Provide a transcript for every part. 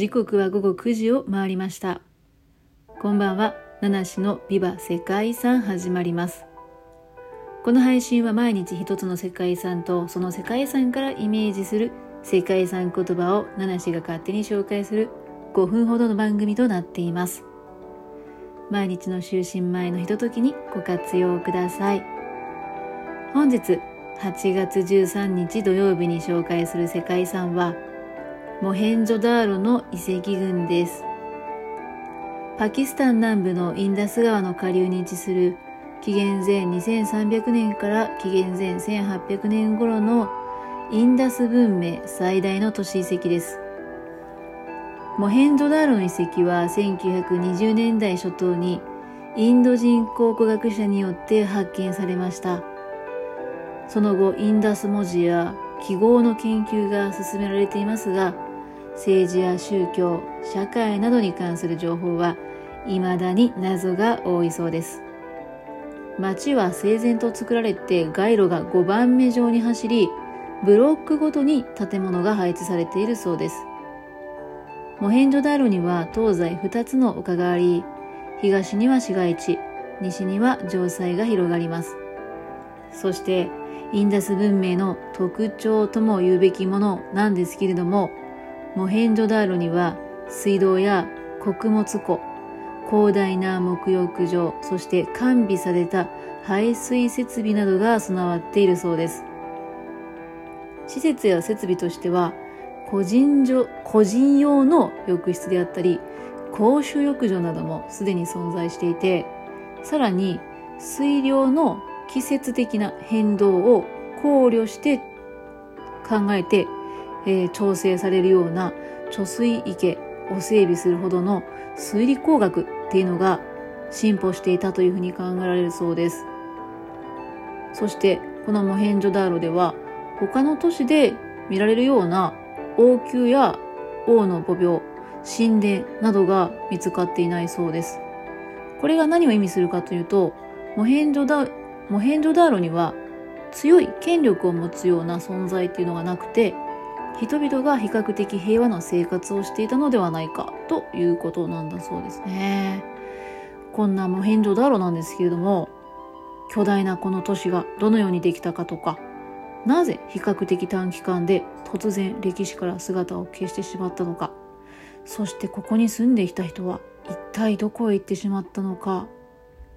時刻は午後9時を回りました。こんばんは。七種のビバ世界遺産始まります。この配信は毎日一つの世界遺産とその世界遺産からイメージする世界遺産言葉を七種が勝手に紹介する5分ほどの番組となっています。毎日の就寝前のひとときにご活用ください。本日8月13日土曜日に紹介する世界遺産はモヘンジョダーロの遺跡群です。パキスタン南部のインダス川の下流に位置する紀元前2300年から紀元前1800年頃のインダス文明最大の都市遺跡です。モヘンジョダーロの遺跡は1920年代初頭にインド人考古学者によって発見されました。その後、インダス文字や記号の研究が進められていますが、政治や宗教、社会などに関する情報は未だに謎が多いそうです。街は整然と作られて街路が5番目状に走り、ブロックごとに建物が配置されているそうです。モヘンジョダーロには東西2つの丘があり、東には市街地、西には城塞が広がります。そして、インダス文明の特徴とも言うべきものなんですけれども、モヘンジョダーロには水道や穀物庫、広大な沐浴場、そして完備された排水設備などが備わっているそうです。施設や設備としては、個人個人用の浴室であったり、公衆浴場などもすでに存在していて、さらに水量の季節的な変動を考慮して考えてえー、調整されるような貯水池を整備するほどの水利工学っていうのが進歩していたというふうに考えられるそうです。そしてこのモヘンジョダーロでは他の都市で見られるような王宮や王の墓廟、神殿などが見つかっていないそうです。これが何を意味するかというと、モヘンジョダモヘンジョダーロには強い権力を持つような存在っていうのがなくて、人々が比較的平和な生活をしていたのではないかということなんだそうですね。こんなモヘンジョダロなんですけれども、巨大なこの都市がどのようにできたかとか、なぜ比較的短期間で突然歴史から姿を消してしまったのか、そしてここに住んできた人は一体どこへ行ってしまったのか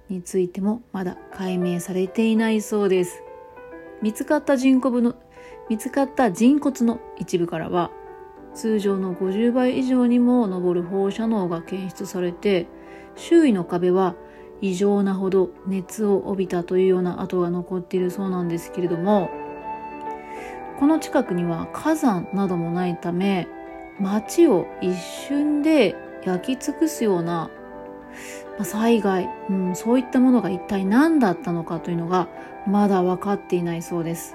についてもまだ解明されていないそうです。見つかった人骨の見つかった人骨の一部からは通常の50倍以上にも上る放射能が検出されて周囲の壁は異常なほど熱を帯びたというような跡が残っているそうなんですけれどもこの近くには火山などもないため街を一瞬で焼き尽くすような災害、うん、そういったものが一体何だったのかというのがまだ分かっていないそうです。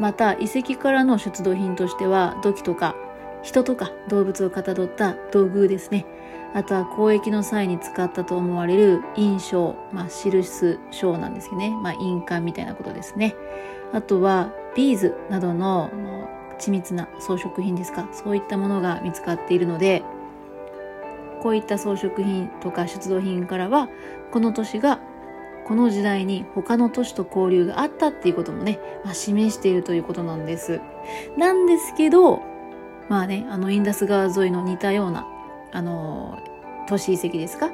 また遺跡からの出土品としては土器とか人とか動物をかたどった道具ですね。あとは交易の際に使ったと思われる印章、まあ、印章なんですよね。まあ、印鑑みたいなことですね。あとはビーズなどの緻密な装飾品ですか。そういったものが見つかっているので、こういった装飾品とか出土品からは、この都市がこの時代に他の都市と交流があったっていうこともね、まあ、示しているということなんです。なんですけど、まあね、あのインダス川沿いの似たような、あの、都市遺跡ですか、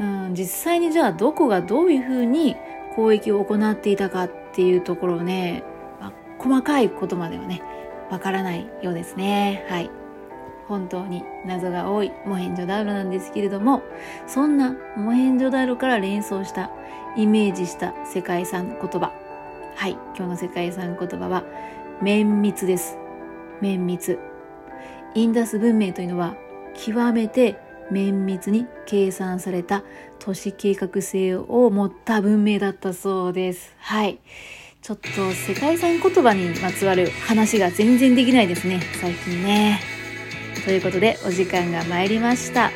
うん、実際にじゃあどこがどういうふうに交易を行っていたかっていうところね、まあ、細かいことまではね、わからないようですね。はい。本当に謎が多いモヘンジョダーロなんですけれども、そんなモヘンジョダーロから連想したイメージした世界遺産言葉。はい、今日の世界遺産言葉は、綿密です。綿密。インダス文明というのは、極めて綿密に計算された都市計画性を持った文明だったそうです。はい。ちょっと世界遺産言葉にまつわる話が全然できないですね、最近ね。ということでお時間が参りました。